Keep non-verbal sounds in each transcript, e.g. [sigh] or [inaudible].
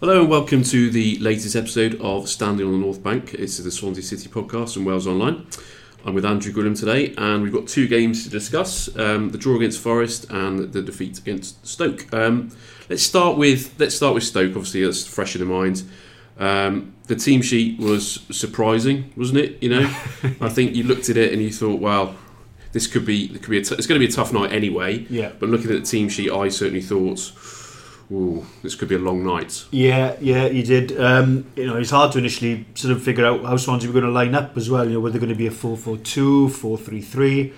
Hello and welcome to the latest episode of Standing on the North Bank. It's the Swansea City podcast from Wales Online. I'm with Andrew Gwilym today, and we've got two games to discuss: um, the draw against Forest and the defeat against Stoke. Um, let's start with let's start with Stoke. Obviously, that's fresh in the mind. Um, the team sheet was surprising, wasn't it? You know, [laughs] I think you looked at it and you thought, "Well, this could be it could be a t- it's going to be a tough night anyway." Yeah. But looking at the team sheet, I certainly thought, "Ooh, this could be a long night." Yeah, yeah, you did. Um, you know, it's hard to initially sort of figure out how Swansea were going to line up as well. You know, were they going to be a 4-4-2, 4-3-3?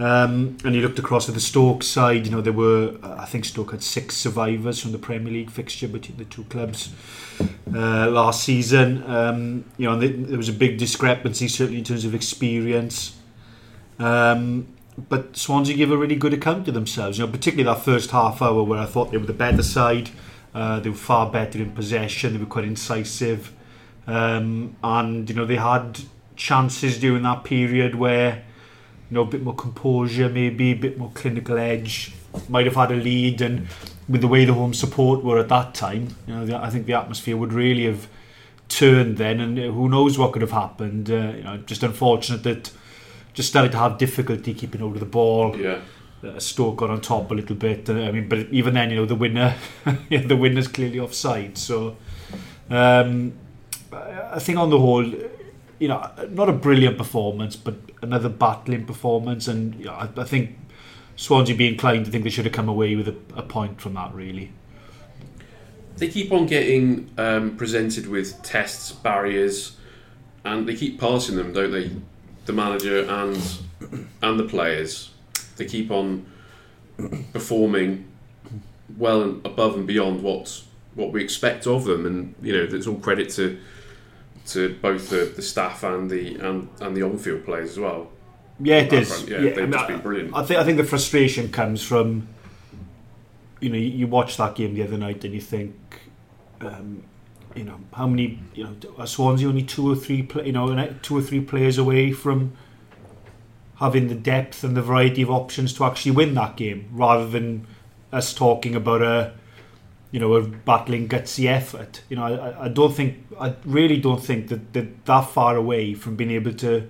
Um, and you looked across at the Stoke side. You know, there were I think Stoke had six survivors from the Premier League fixture between the two clubs uh, last season. Um, you know, there was a big discrepancy certainly in terms of experience. Um, but Swansea gave a really good account of themselves. You know, particularly that first half hour where I thought they were the better side. Uh, they were far better in possession. They were quite incisive, um, and you know they had chances during that period where you know a bit more composure, maybe a bit more clinical edge. Might have had a lead, and with the way the home support were at that time, you know, I think the atmosphere would really have turned then, and who knows what could have happened. Uh, you know, just unfortunate that just started to have difficulty keeping hold of the ball. Yeah. Uh, Stoke got on top a little bit. Uh, I mean, but even then, you know, the winner, [laughs] yeah, the winner's clearly offside. So, um, I think on the whole, you know, not a brilliant performance, but another battling performance, and you know, I, I think Swansea be inclined to think they should have come away with a, a point from that. Really, They keep on getting um, presented with tests, barriers, and they keep passing them, don't they? The manager and and the players. They keep on performing well and above and beyond what what we expect of them, and you know, it's all credit to to both the, the staff and the and, and the on-field players as well. yeah, it is. Front, yeah, Yeah, they've I just been brilliant. I think I think the frustration comes from you know you, you watch that game the other night and you think um, you know how many you know are Swansea only two or three play, you know two or three players away from having the depth and the variety of options to actually win that game rather than us talking about a you know a battling gutsy effort you know I, I don't think I really don't think that they're that far away from being able to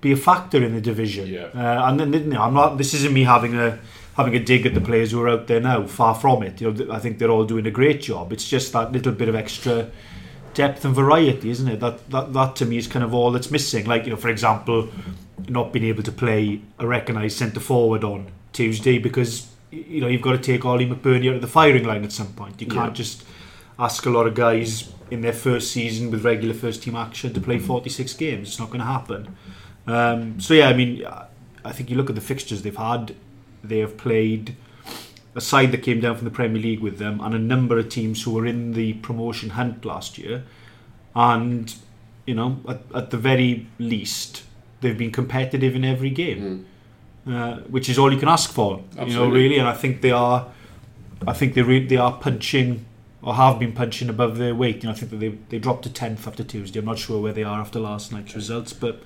be a factor in the division. Yeah. Uh, and then you know, I'm not. This isn't me having a having a dig at the players who are out there now. Far from it. You know, I think they're all doing a great job. It's just that little bit of extra depth and variety, isn't it? That that that to me is kind of all that's missing. Like you know, for example, not being able to play a recognised centre forward on Tuesday because you know you've got to take Oli McBurnie out of the firing line at some point. You can't Yeah. just ask a lot of guys in their first season with regular first team action to play 46 games. It's not going to happen. Um, so yeah, I mean, I think you look at the fixtures they've had. They have played a side that came down from the Premier League with them, and a number of teams who were in the promotion hunt last year. And you know, at, at the very least, they've been competitive in every game, uh, which is all you can ask for. You know, really, and I think they are. I think they re- they are punching or have been punching above their weight. You know, I think that they they dropped to tenth after Tuesday. I'm not sure where they are after last night's results, but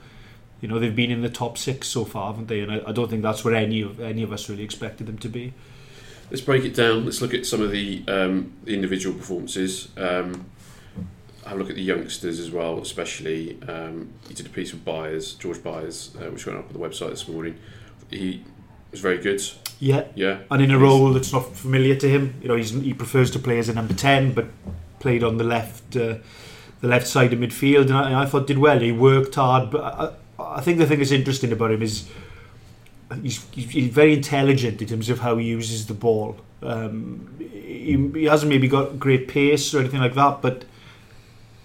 you know they've been in the top six so far, haven't they? And I, I don't think that's where any of any of us really expected them to be. Let's break it down. Let's look at some of the, um, the individual performances. Um, have a look at the youngsters as well, especially. Um, he did a piece with Byers, George Byers, uh, which went up on the website this morning. He was very good. Yeah, Yeah, and in a role that's not familiar to him. You know, he's, he prefers to play as a number ten, but played on the left, uh, the left side of midfield, and I, I thought did well. He worked hard, but I, think the thing that's interesting about him is he's, he's very intelligent in terms of how he uses the ball. Um, he, he hasn't maybe got great pace or anything like that, but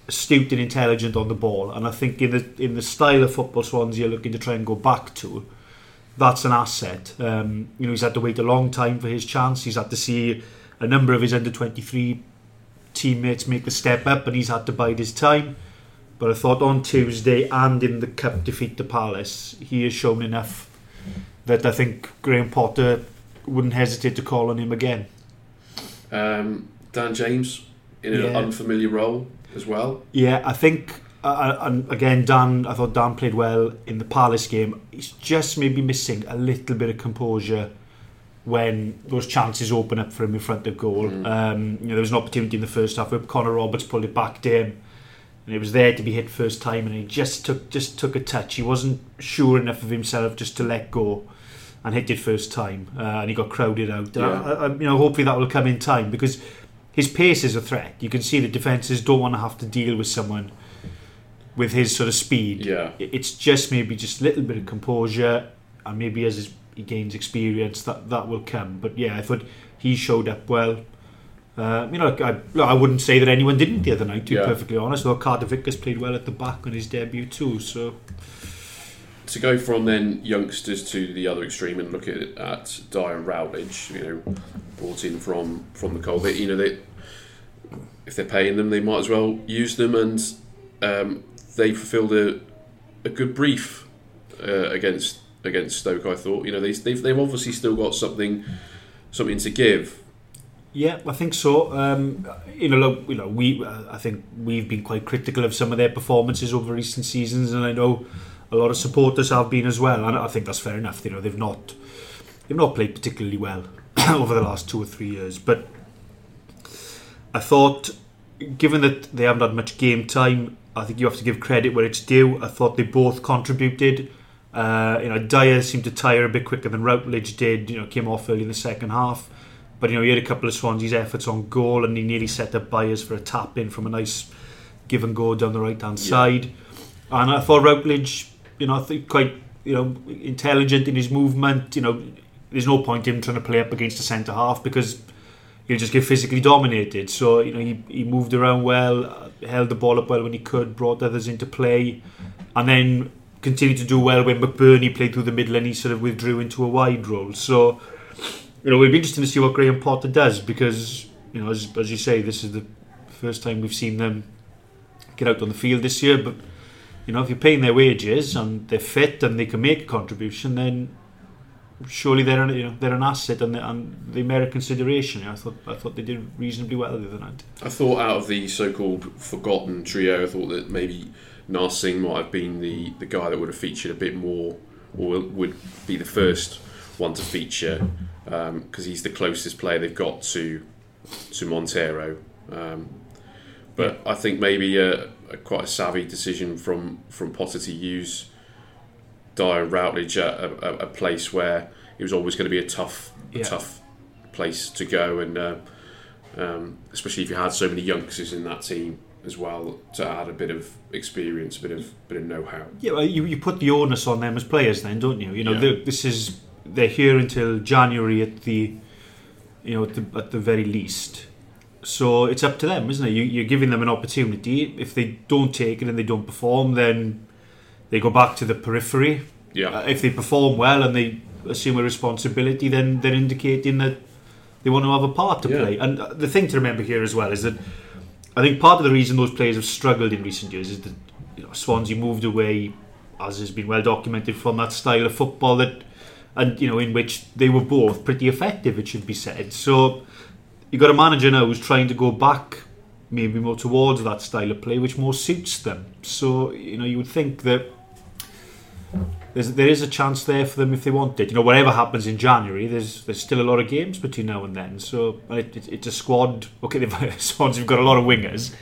astute and intelligent on the ball. And I think in the in the style of football Swansea are looking to try and go back to, that's an asset. Um, you know, he's had to wait a long time for his chance. He's had to see a number of his under 23 teammates make the step up and he's had to bide his time. But I thought on Tuesday and in the cup defeat to Palace, he has shown enough that I think Graham Potter wouldn't hesitate to call on him again. Um, Dan James in an Yeah. unfamiliar role as well. Yeah, I think, uh, uh, and again, Dan, I thought Dan played well in the Palace game. He's just maybe missing a little bit of composure when those chances open up for him in front of goal. Um, you know, there was an opportunity in the first half where Connor Roberts pulled it back to him, and it was there to be hit first time, and he just took just took a touch. He wasn't sure enough of himself just to let go and hit it first time, uh, and he got crowded out. Yeah. I, I, you know, hopefully that will come in time because his pace is a threat. You can see the defences don't want to have to deal with someone with his sort of speed. Yeah. It's just maybe just a little bit of composure, and maybe as his, he gains experience, that that will come. But yeah, I thought he showed up well. Uh, you know, I, I wouldn't say that anyone didn't the other night. To Yeah. be perfectly honest, though Carter-Vickers played well at the back on his debut too. So To go from then youngsters to the other extreme and look at at Dyer and Routledge, you know, brought in from from the. They, you know, they if they're paying them, they might as well use them, and um, they fulfilled a a good brief uh, against against Stoke. I thought, you know, they, they've they've obviously still got something something to give. Yeah, I think so. Um, you know, look, you know, we uh, I think we've been quite critical of some of their performances over recent seasons, and I know a lot of supporters have been as well. And I think that's fair enough. You know, they've not they've not played particularly well [clears throat] over the last two or three years. But I thought, given that they haven't had much game time, I think you have to give credit where it's due. I thought they both contributed. Uh, you know, Dyer seemed to tire a bit quicker than Routledge did. You know, came off early in the second half. But you know, he had a couple of Swansea's efforts on goal, and he nearly set up Byers for a tap in from a nice give and go down the right hand side. And I thought Routledge, you know, I think quite you know intelligent in his movement. You know, there's no point in him trying to play up against a centre half because he'll just get physically dominated. So you know, he, he moved around well, held the ball up well when he could, brought others into play, and then continued to do well when McBurnie played through the middle and he sort of withdrew into a wide role. So you know, it'll be interesting to see what Graham Potter does because you know, as, as you say, this is the first time we've seen them get out on the field this year. But you know, if you're paying their wages and they're fit and they can make a contribution, then surely they're an, you know they're an asset and, and they merit consideration. I thought I thought they did reasonably well the other night. I thought out of the so-called forgotten trio, I thought that maybe Narsingh might have been the, the guy that would have featured a bit more, or would be the first one to feature, because he's the closest player they've got to to Montero. Um, but I think maybe a, a quite a savvy decision from from Potter to use Dyer Routledge at a, a, place where it was always going to be a tough a tough place to go and. Uh, um, especially if you had so many youngsters in that team as well to add a bit of experience, a bit of bit of know-how. Yeah, well, you, you put the onus on them as players, then, don't you? You know, Yeah. the- this is they're here until January at the, you know, at the, at the very least. So it's up to them, isn't it? You, you're giving them an opportunity. If they don't take it and they don't perform, then they go back to the periphery. Yeah, Uh, if they perform well and they assume a responsibility, then they're indicating that they want to have a part to Yeah. play. And uh, the thing to remember here as well is that I think part of the reason those players have struggled in recent years is that you know, Swansea moved away, as has been well documented, from that style of football that, and you know, in which they were both pretty effective. It should be said. So you got a manager now who's trying to go back, maybe more towards that style of play, which more suits them. So you know, you would think that there's, there is a chance there for them if they want it. You know, whatever happens in January, there's there's still a lot of games between now and then. So it, it, it's a squad. Okay, [laughs] they've, Swans have got a lot of wingers,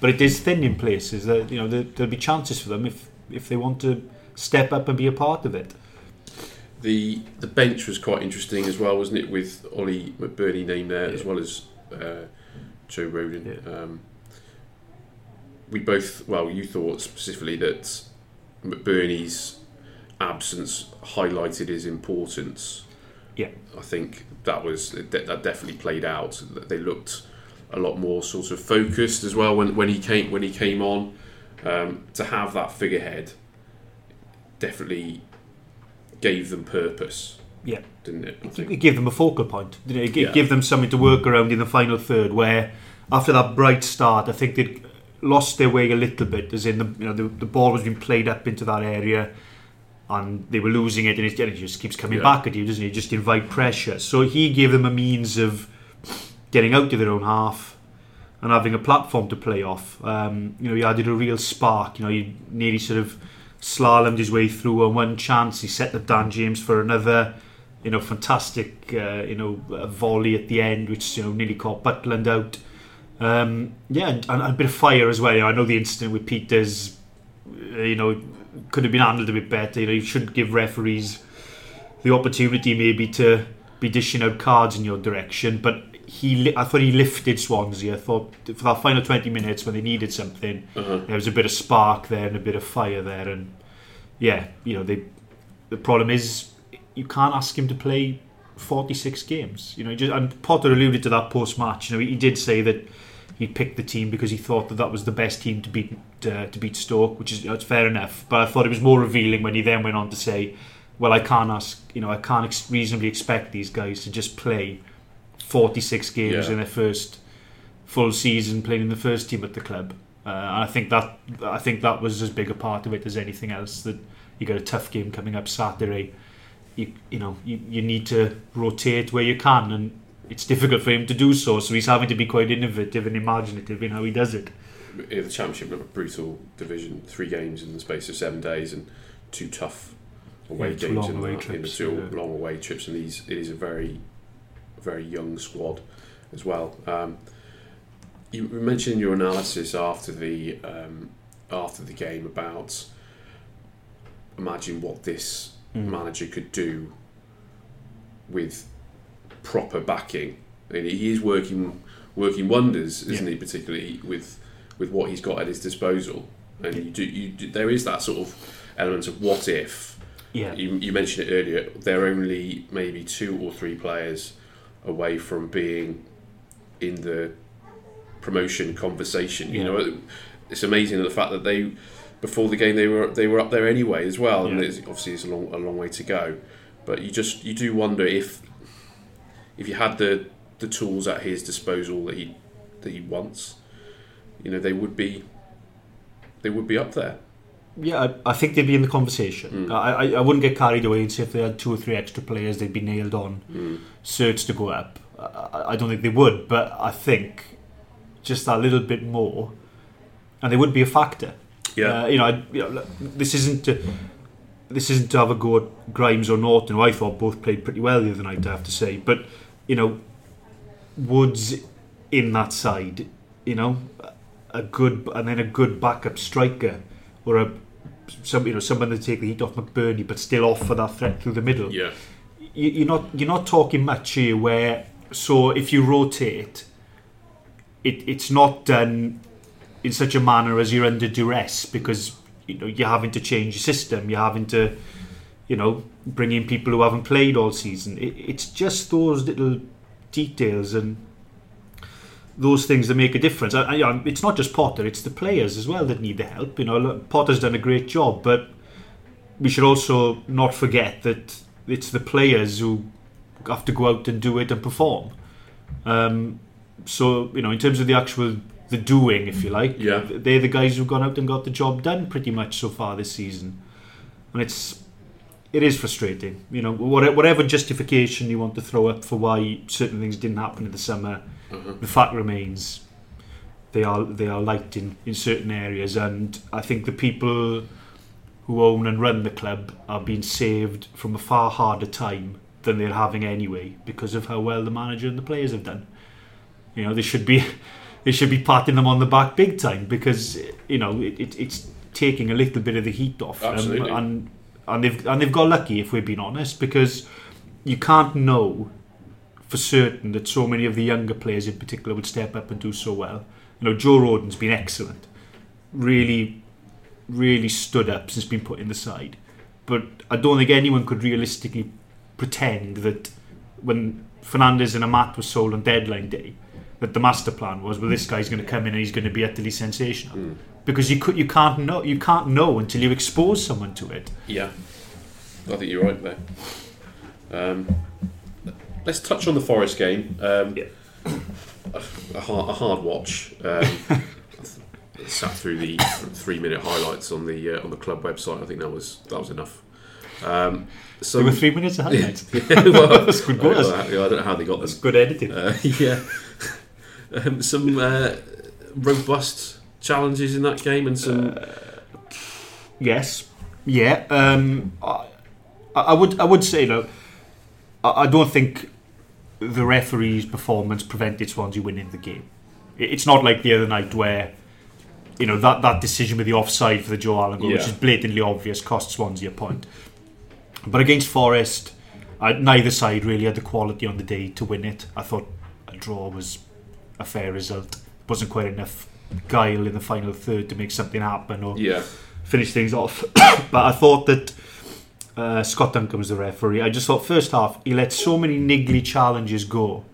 but it is thin in places. That you know there, there'll be chances for them if if they want to step up and be a part of it. The the bench was quite interesting as well, wasn't it? With Oli McBurnie named there as well as uh, Joe Rodon. Yeah. Um, we both, well, you thought specifically that McBurnie's absence highlighted his importance. Yeah. I think that was that that definitely played out. They looked a lot more sort of focused as well when, when he came when he came on. Um, to have that figurehead definitely gave them purpose. Yeah. didn't it? I It gave them a focal point. Didn't it? It Yeah. gave them something to work around in the final third. Where after that bright start, I think they'd lost their way a little bit. As in, the you know, the, the ball was being played up into that area, and they were losing it, and it, and it just keeps coming Yeah. back at you, doesn't it? Just invite pressure. So he gave them a means of getting out of their own half and having a platform to play off. Um, you know, he added a real spark. You know, he nearly sort of slalomed his way through on one chance. He set up Dan James for another. You know, fantastic. Uh, you know, volley at the end, which you know nearly caught Butland out. Um, yeah, and, and a bit of fire as well. You know, I know the incident with Peters. uh, You know, could have been handled a bit better. You know, you shouldn't give referees the opportunity maybe to be dishing out cards in your direction. But he, li- I thought he lifted Swansea. I thought for that final twenty minutes when they needed something, Uh-huh. there was a bit of spark there and a bit of fire there. And yeah, you know, they, the problem is you can't ask him to play forty six games. You know, just, and Potter alluded to that post match. You know, he did say that he picked the team because he thought that that was the best team to beat uh, to beat Stoke, which is you know, it's fair enough. But I thought it was more revealing when he then went on to say, "Well, I can't ask, you know, I can't ex- reasonably expect these guys to just play 46 games Yeah. in their first full season playing in the first team at the club." Uh, and I think that I think that was as big a part of it as anything else. That you got a tough game coming up Saturday. You you know you, you need to rotate where you can, and it's difficult for him to do so. So he's having to be quite innovative and imaginative in how he does it. Yeah, the championship a brutal division, three games in the space of seven days, and two tough away Yeah, games long in, away in the two yeah. long away trips. And these, it is a very, very young squad as well. Um, you mentioned in your analysis after the um, after the game about imagine what this Mm. manager could do with proper backing. And he is working working wonders, isn't Yeah. he? Particularly with with what he's got at his disposal. And you do, you do, there is that sort of element of what if. Yeah, You, you mentioned it earlier. There are only maybe two or three players away from being in the promotion conversation. You Yeah. know, it's amazing the fact that they before the game they were they were up there anyway as well. And Yeah. it's, obviously, it's a long a long way to go. But you just you do wonder if if you had the the tools at his disposal that he that he wants, you know, they would be they would be up there. Yeah. I, I think they'd be in the conversation. Mm. I, I wouldn't get carried away and say if they had two or three extra players, they'd be nailed on. Mm. certs to go up. I, I don't think they would, but I think just that little bit more, and they would be a factor. Yeah. Uh, you know, I, you know, this isn't to this isn't to have a go at Grimes or Norton, who I thought both played pretty well the other night. I have to say, but you know, Woods in that side, you know, a good and then a good backup striker or a some you know someone to take the heat off McBurnie, but still offer that threat through the middle Yeah. you- you're not you're not talking much here where so if you rotate it it's not done in such a manner as you're under duress because you know you're having to change your system you're having to you know bring in people who haven't played all season it, it's just those little details and those things that make a difference. I, I, it's not just Potter; it's the players as well that need the help. You know, look, Potter's done a great job, but we should also not forget that it's the players who have to go out and do it and perform. Um, so you know, in terms of the actual the doing, if you like, Yeah. they're the guys who've gone out and got the job done pretty much so far this season, and it's it is frustrating. You know, whatever, whatever justification you want to throw up for why certain things didn't happen in the summer, Uh-huh. the fact remains they are they are light in, in certain areas, and I think the people who own and run the club are being saved from a far harder time than they're having anyway because of how well the manager and the players have done. You know, they should be [laughs] they should be patting them on the back big time because you know it, it, it's taking a little bit of the heat off them, Absolutely. and and they've and they've got lucky if we're being honest because you can't know for certain that so many of the younger players in particular would step up and do so well. You know, Joe Rodon's been excellent, really, really stood up since being put in the side. But I don't think anyone could realistically pretend that when Fernandez and Amat were sold on deadline day, that the master plan was, well, this guy's going to come in and he's going to be utterly sensational. Mm. Because you could, you can't know, you can't know until you expose someone to it. Yeah, I think you're right there. Um, let's touch on the Forest game. Um, Yeah. a, a hard, a hard watch. Um, [laughs] sat through the three minute highlights on the uh, on the club website. I think that was that was enough. Um, so There were three minutes of highlights. [laughs] yeah, well, [laughs] That's good I don't, know how, I don't know how they got That's them. good editing. Uh, yeah, um, some uh, robust challenges in that game and some. Yes. Yeah. Um, I, I would. I would say though. I, I don't think the referee's performance prevented Swansea winning the game. It's not like the other night where, you know, that, that decision with the offside for the Joe Allen goal, which is blatantly obvious, cost Swansea a point. But against Forest, I, neither side really had the quality on the day to win it. I thought a draw was a fair result. It Wasn't quite enough guile in the final third to make something happen or yeah, finish things off. [coughs] but I thought that uh, Scott Duncan was the referee. I just thought first half he let so many niggly challenges go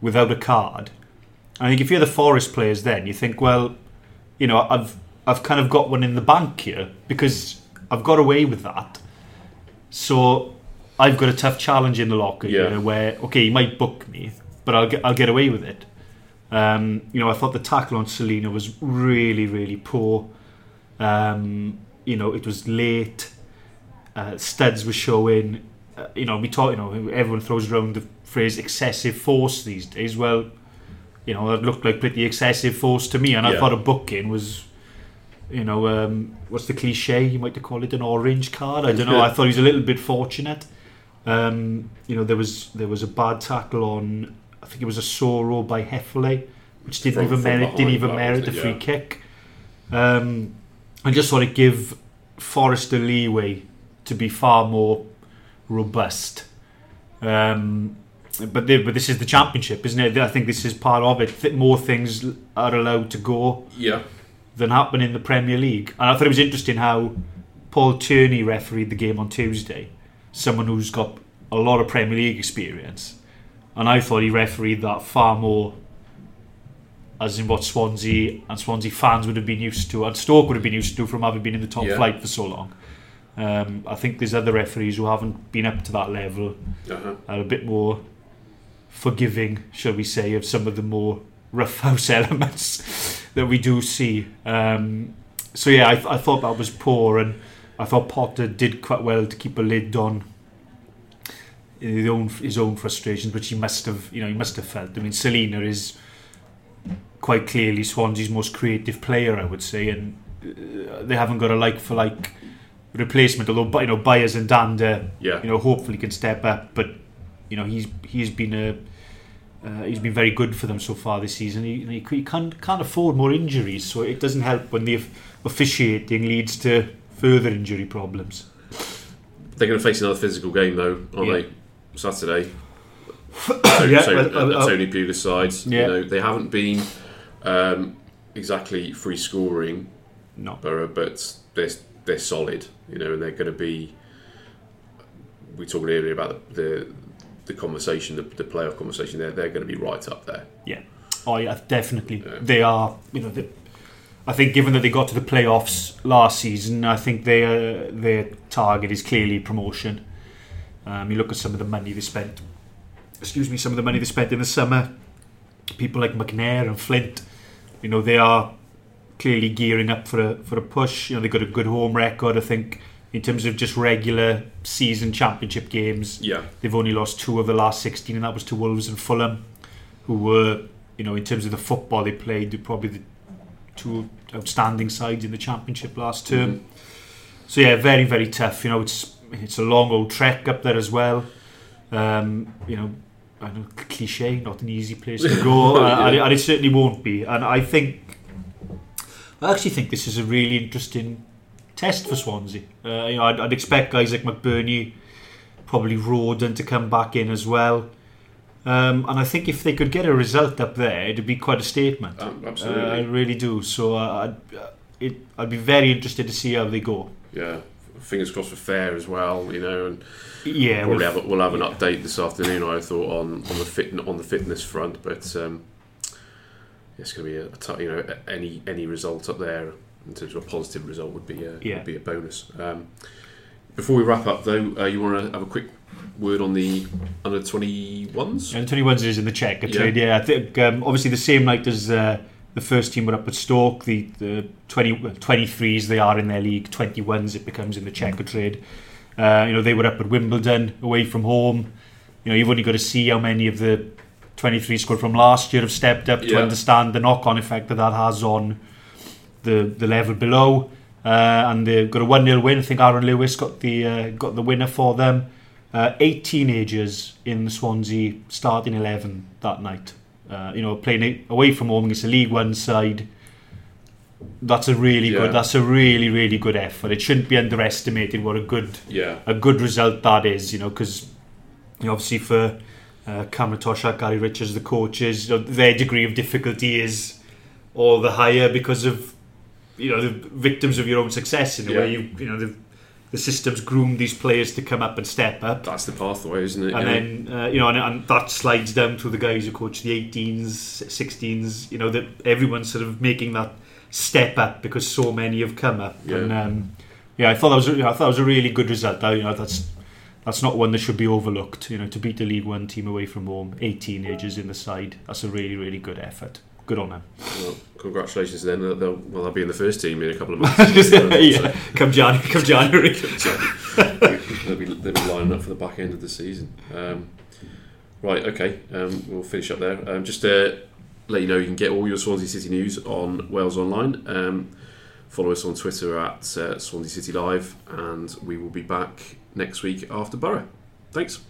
without a card. I think if you're the Forest players, then you think, well, you know, I've I've kind of got one in the bank here because I've got away with that. So I've got a tough challenge in the locker Yeah. here where okay, he might book me, but I'll get I'll get away with it. Um, you know, I thought the tackle on Celina was really, really poor. Um, you know, it was late. Uh, studs were showing. Uh, you know, we talk. You know, everyone throws around the phrase "excessive force" these days. Well, you know, that looked like pretty excessive force to me, and I thought a booking was. You know, um, what's the cliche? You might call it an orange card. I don't know. I thought he was a little bit fortunate. Um, you know, there was there was a bad tackle on. I think it was Asoro by Heffley, which didn't From- even from merit didn't even merit the free Yeah. kick. Um, I just want to give Forest leeway to be far more robust. Um, but they, but this is the championship, isn't it? I think this is part of it. That more things are allowed to go yeah, than happen in the Premier League. And I thought it was interesting how Paul Tierney refereed the game on Tuesday, someone who's got a lot of Premier League experience. And I thought he refereed that far more as in what Swansea and Swansea fans would have been used to, and Stoke would have been used to from having been in the top Yeah. flight for so long. Um, I think there's other referees who haven't been up to that level, uh-huh. are a bit more forgiving, shall we say, of some of the more roughhouse [laughs] elements that we do see. Um, so yeah, I, th- I thought that was poor, and I thought Potter did quite well to keep a lid on his own his own frustrations, which he must have, you know, he must have felt. I mean, Celina is quite clearly Swansea's most creative player, I would say, and uh, they haven't got a like for like replacement. Although you know, Byers and Dhanda yeah, you know, hopefully can step up. But you know, he's he's been a uh, he's been very good for them so far this season. He, he, he can't can't afford more injuries, so it doesn't help when the officiating leads to further injury problems. They're going to face another physical game though, aren't Yeah. they? Saturday. [coughs] Yeah, so, well, uh, uh, uh, Tony Pulis' sides. Yeah. You know, they haven't been um, exactly free scoring, No, Borough, but they're they're solid. You know, and they're going to be. We talked earlier about the the, the conversation, the, the playoff conversation. They're they're going to be right up there. yeah, oh yeah, definitely Yeah. they are. You know, they, I think given that they got to the playoffs last season, I think their their target is clearly promotion. Um, you look at some of the money they spent. Excuse me, some of the money they spent in the summer. People like McNair and Flint, you know, they are clearly gearing up for a for a push. You know, they've got a good home record. I think in terms of just regular season championship games, Yeah, they've only lost two of the last sixteen, and that was to Wolves and Fulham, who were, you know, in terms of the football they played, they're probably the two outstanding sides in the championship last term. So yeah, very very tough. You know, it's it's a long old trek up there as well. Um, you know, I know cliche, not an easy place to go, [laughs] uh, and, it, and it certainly won't be. And I think, I actually think this is a really interesting test for Swansea. Uh, you know, I'd, I'd expect guys like McBurnie, probably Rodon to come back in as well. Um, and I think if they could get a result up there, it'd be quite a statement. um, Uh, I really do. So uh, I'd, uh, it, I'd be very interested to see how they go. yeah, fingers crossed for fair as well. You know, and Yeah, well, have we'll have an update this afternoon. I thought on, on the fit on the fitness front, but um, it's going to be a, a you know any any result up there in terms of a positive result would be a, Yeah. would be a bonus. Um, before we wrap up, though, uh, you want to have a quick word on the under 21s? And 21s is in the checker Yeah. trade. Yeah, I think um, obviously the same night as uh, the first team were up at Stoke, the, the 20, 23s they are in their league, 21s it becomes in the Checkatrade. Uh, you know, they were up at Wimbledon away from home. You know, you've only got to see how many of the 23 squad from last year have stepped up to understand the knock-on effect that that has on the the level below. Uh, and they've got a 1-0 win. I think Aaron Lewis got the uh, got the winner for them. Uh, eight teenagers in the Swansea starting 11 that night. Uh, you know, playing away from home against a League One side. That's a really Yeah. good. That's a really really good effort. It shouldn't be underestimated what a good Yeah. a good result that is. You know, because you know, obviously for uh, Cameron Toshack, Gary Richards, the coaches, you know, their degree of difficulty is all the higher because of you know the victims of your own success in a Yeah. way. You you know the the system's groomed these players to come up and step up. That's the pathway, isn't it? And Yeah. then uh, you know, and, and that slides down to the guys who coach the 18s, 16s. You know that everyone's sort of making that step up because so many have come up. Yeah. And um, yeah, I thought that was you know, I thought it was a really good result. I, you know, that's that's not one that should be overlooked. You know, to beat the League One team away from home, eight teenagers in the side, that's a really really good effort. Good on them. Well, congratulations then. They'll, they'll, well, they'll be in the first team in a couple of [laughs] months. yeah, come [laughs] January, come January. they'll, be, they'll be lining up for the back end of the season. Um, right, okay, um, we'll finish up there. Um, just to let you know, you can get all your Swansea City news on Wales Online. Um, follow us on Twitter at uh, Swansea City Live, and we will be back next week after Borough. Thanks.